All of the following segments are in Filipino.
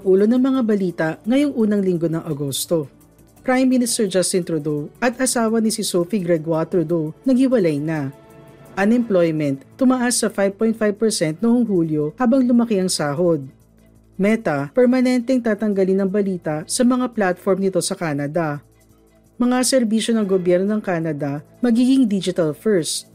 Ang ulo ng mga balita ngayong unang linggo ng Agosto. Prime Minister Justin Trudeau at asawa ni si Sophie Gregoire Trudeau naghiwalay na. Unemployment tumaas sa 5.5% noong Hulyo habang lumaki ang sahod. Meta, permanenteng tatanggalin ng balita sa mga platform nito sa Canada. Mga serbisyo ng gobyerno ng Canada magiging digital first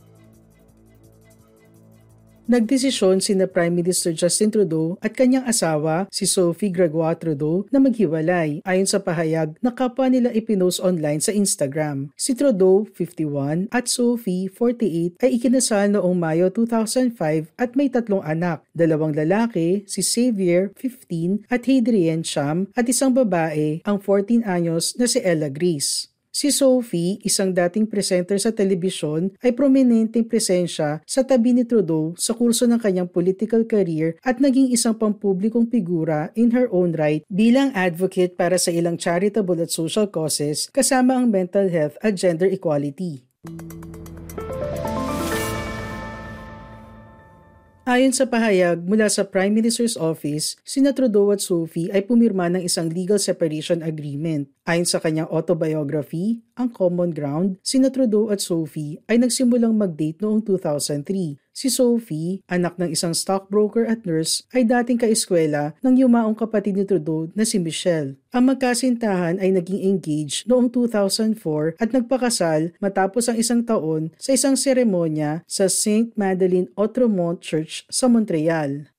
Nagdesisyon sina Prime Minister Justin Trudeau at kanyang asawa, si Sophie Gregoire Trudeau, na maghiwalay ayon sa pahayag na kapwa nila ipinost online sa Instagram. Si Trudeau, 51, at Sophie, 48, ay ikinasal noong Mayo 2005 at may tatlong anak, dalawang lalaki, si Xavier, 15, at Hadrian Cham, at isang babae, ang 14 anyos na si Ella Grace. Si Sophie, isang dating presenter sa telebisyon, ay prominenteng presensya sa tabi ni Trudeau sa kurso ng kanyang political career at naging isang pampublikong figura in her own right bilang advocate para sa ilang charitable at social causes kasama ang mental health at gender equality. Ayon sa pahayag mula sa Prime Minister's Office, sina Trudeau at Sophie ay pumirma ng isang legal separation agreement. Ayon sa kanyang autobiography, Ang Common Ground, sina Trudeau at Sophie ay nagsimulang mag-date noong 2003 Si Sophie, anak ng isang stockbroker at nurse, ay dating kaeskwela ng yumaong kapatid ni Trudeau na si Michelle. Ang magkasintahan ay naging engaged noong 2004 at nagpakasal matapos ang isang taon sa isang seremonya sa St. Madeleine Outremont Church sa Montreal.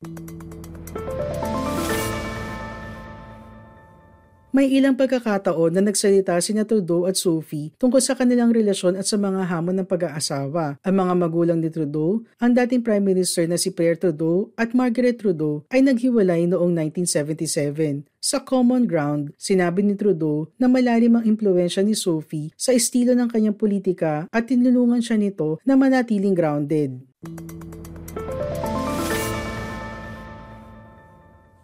May ilang pagkakataon na nagsalita si Trudeau at Sophie tungkol sa kanilang relasyon at sa mga hamon ng pag-aasawa. Ang mga magulang ni Trudeau, ang dating Prime Minister na si Pierre Trudeau at Margaret Trudeau ay naghiwalay noong 1977. Sa Common Ground, sinabi ni Trudeau na malalim ang impluensya ni Sophie sa estilo ng kanyang politika at tinulungan siya nito na manatiling grounded.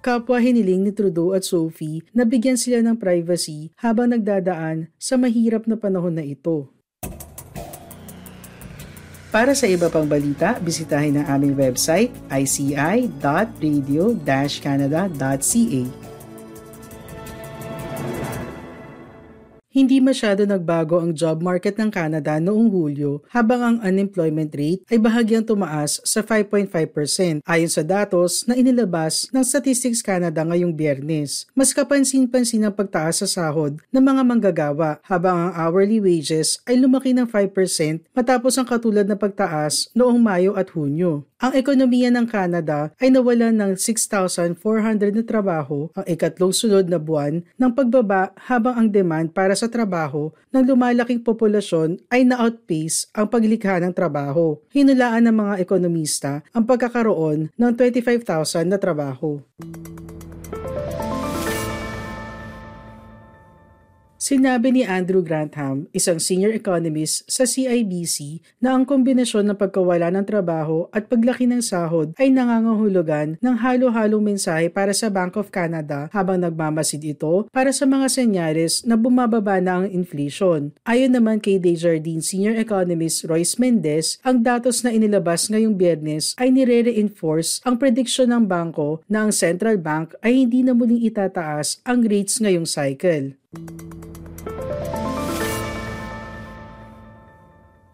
Kapwa hiniling ni Trudeau at Sophie na bigyan sila ng privacy habang nagdadaan sa mahirap na panahon na ito. Para sa iba pang balita, bisitahin ang aming website ici.radio-canada.ca. Hindi masyado nagbago ang job market ng Canada noong Hulyo habang ang unemployment rate ay bahagyang tumaas sa 5.5% ayon sa datos na inilabas ng Statistics Canada ngayong biyernes. Mas kapansin-pansin ang pagtaas sa sahod ng mga manggagawa habang ang hourly wages ay lumaki ng 5% matapos ang katulad na pagtaas noong Mayo at Hunyo. Ang ekonomiya ng Canada ay nawalan ng 6,400 na trabaho ang ikatlong sunod na buwan ng pagbaba habang ang demand para sa trabaho ng lumalaking populasyon ay na-outpace ang paglikha ng trabaho. Hinulaan ng mga ekonomista ang pagkakaroon ng 25,000 na trabaho. Sinabi ni Andrew Grantham, isang senior economist sa CIBC, na ang kombinasyon ng pagkawala ng trabaho at paglaki ng sahod ay nangangahulugan ng halo-halong mensahe para sa Bank of Canada habang nagmamasid ito para sa mga senyales na bumababa na ang inflation. Ayon naman kay Desjardins senior economist Royce Mendez, ang datos na inilabas ngayong biyernes ay nire-reinforce ang prediksyon ng bangko na ang central bank ay hindi na muling itataas ang rates ngayong cycle.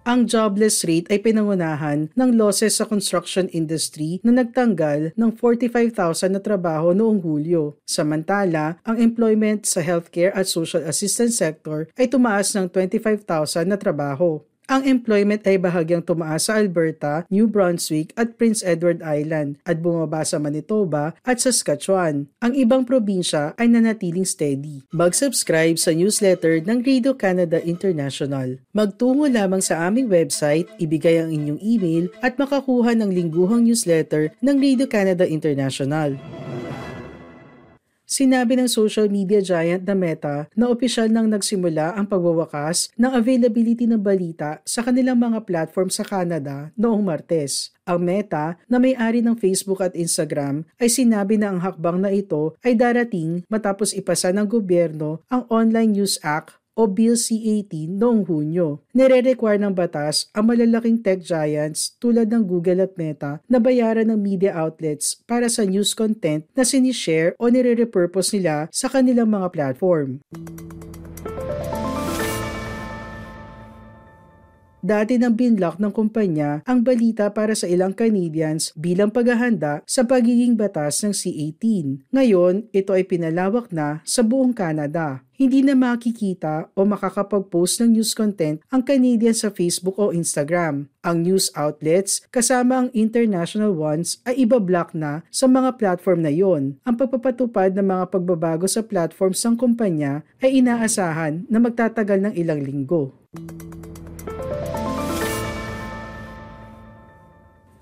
Ang jobless rate ay pinangunahan ng losses sa construction industry na nagtanggal ng 45,000 na trabaho noong Hulyo. Samantala, ang employment sa healthcare at social assistance sector ay tumaas ng 25,000 na trabaho. Ang employment ay bahagyang tumaas sa Alberta, New Brunswick at Prince Edward Island at bumaba sa Manitoba at Saskatchewan. Ang ibang probinsya ay nanatiling steady. Mag-subscribe sa newsletter ng Radio Canada International. Magtungo lamang sa aming website, ibigay ang inyong email at makakuha ng lingguhang newsletter ng Radio Canada International. Sinabi ng social media giant na Meta na opisyal nang nagsimula ang pagwawakas ng availability ng balita sa kanilang mga platform sa Canada noong Martes. Ang Meta na may-ari ng Facebook at Instagram ay sinabi na ang hakbang na ito ay darating matapos ipasa ng gobyerno ang Online News Act o Bill C-18 noong Hunyo. Nire-require ng batas ang malalaking tech giants tulad ng Google at Meta na bayaran ng media outlets para sa news content na sinishare o nire-repurpose nila sa kanilang mga platform. Dati nang binlock ng kumpanya ang balita para sa ilang Canadians bilang paghahanda sa pagiging batas ng C-18. Ngayon, ito ay pinalawak na sa buong Canada hindi na makikita o makakapag-post ng news content ang Canadian sa Facebook o Instagram. Ang news outlets kasama ang international ones ay ibablock na sa mga platform na yon. Ang pagpapatupad ng mga pagbabago sa platforms ng kumpanya ay inaasahan na magtatagal ng ilang linggo.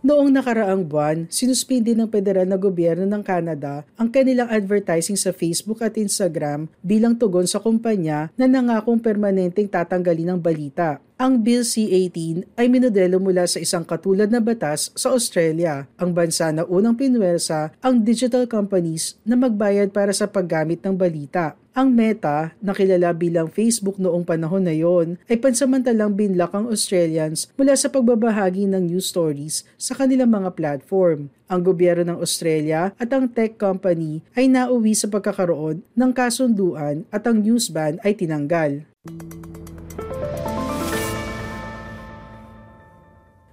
Noong nakaraang buwan, sinuspindi ng federal na gobyerno ng Canada ang kanilang advertising sa Facebook at Instagram bilang tugon sa kumpanya na nangakong permanenteng tatanggalin ng balita. Ang Bill C-18 ay minodelo mula sa isang katulad na batas sa Australia, ang bansa na unang pinwersa ang digital companies na magbayad para sa paggamit ng balita. Ang Meta, na kilala bilang Facebook noong panahon na yon, ay pansamantalang binlock ang Australians mula sa pagbabahagi ng news stories sa kanilang mga platform. Ang gobyerno ng Australia at ang tech company ay nauwi sa pagkakaroon ng kasunduan at ang news ban ay tinanggal.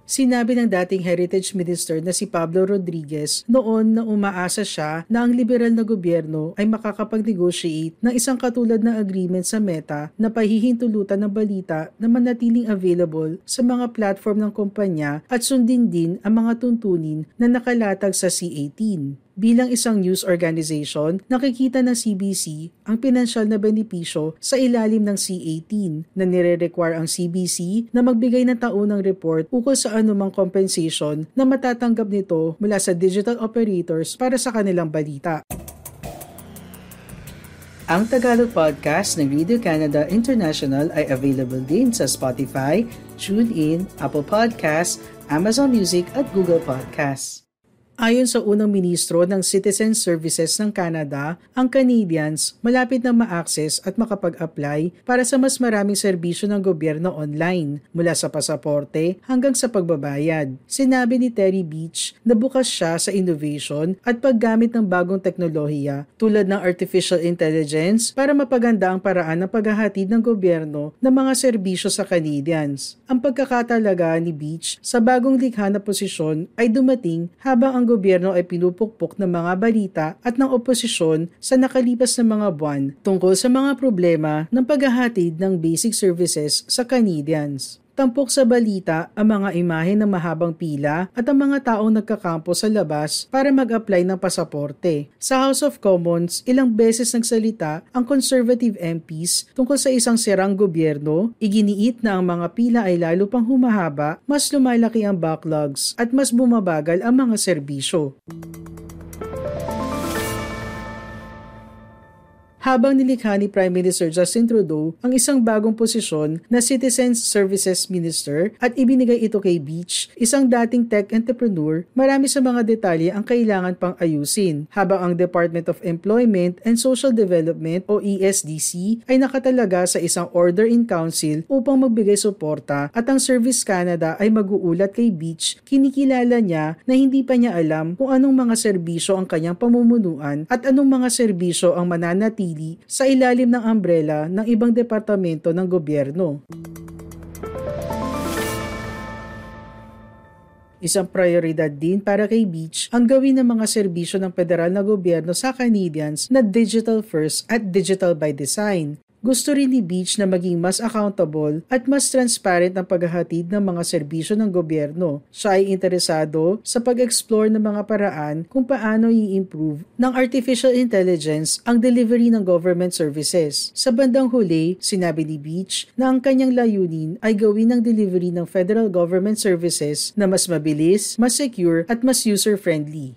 Sinabi ng dating Heritage Minister na si Pablo Rodriguez noon na umaasa siya na ang liberal na gobyerno ay makakapag-negotiate ng isang katulad na agreement sa Meta na pahihintulutan ng balita na manatiling available sa mga platform ng kumpanya at sundin din ang mga tuntunin na nakalatag sa C18. Bilang isang news organization, nakikita ng CBC ang pinansyal na benepisyo sa ilalim ng C-18 na nire-require ang CBC na magbigay ng taunang report ukol sa anumang compensation na matatanggap nito mula sa digital operators para sa kanilang balita. Ang Tagalog podcast ng Radio Canada International ay available din sa Spotify, TuneIn, Apple Podcasts, Amazon Music at Google Podcasts. Ayon sa unang ministro ng Citizen Services ng Canada, ang Canadians malapit na ma-access at makapag-apply para sa mas maraming serbisyo ng gobyerno online, mula sa pasaporte hanggang sa pagbabayad. Sinabi ni Terry Beach na bukas siya sa innovation at paggamit ng bagong teknolohiya tulad ng artificial intelligence para mapaganda ang paraan ng paghahatid ng gobyerno ng mga serbisyo sa Canadians. Ang pagkakatalaga ni Beach sa bagong likha na posisyon ay dumating habang ang ang gobyerno ay pinupukpok ng mga balita at ng oposisyon sa nakalipas na mga buwan tungkol sa mga problema ng paghahatid ng basic services sa Canadians. Tampok sa balita ang mga imahe ng mahabang pila at ang mga taong nagkakampo sa labas para mag-apply ng pasaporte. Sa House of Commons, ilang beses nagsalita ang conservative MPs tungkol sa isang sirang gobyerno, iginiit na ang mga pila ay lalo pang humahaba, mas lumalaki ang backlogs at mas bumabagal ang mga serbisyo. Habang nilikha ni Prime Minister Justin Trudeau ang isang bagong posisyon na Citizens Services Minister at ibinigay ito kay Beach, isang dating tech entrepreneur, marami sa mga detalye ang kailangan pang ayusin, habang ang Department of Employment and Social Development o ESDC ay nakatalaga sa isang order in council upang magbigay suporta. At ang Service Canada ay mag-uulat kay Beach, kinikilala niya na hindi pa niya alam kung anong mga serbisyo ang kanyang pamumunuan at anong mga serbisyo ang mananatili nananatili sa ilalim ng umbrella ng ibang departamento ng gobyerno. Isang prioridad din para kay Beach ang gawin ng mga serbisyo ng federal na gobyerno sa Canadians na digital first at digital by design gusto rin ni Beach na maging mas accountable at mas transparent ang paghahatid ng mga serbisyo ng gobyerno. Siya ay interesado sa pag-explore ng mga paraan kung paano i-improve ng artificial intelligence ang delivery ng government services. Sa bandang huli, sinabi ni Beach na ang kanyang layunin ay gawin ang delivery ng federal government services na mas mabilis, mas secure at mas user-friendly.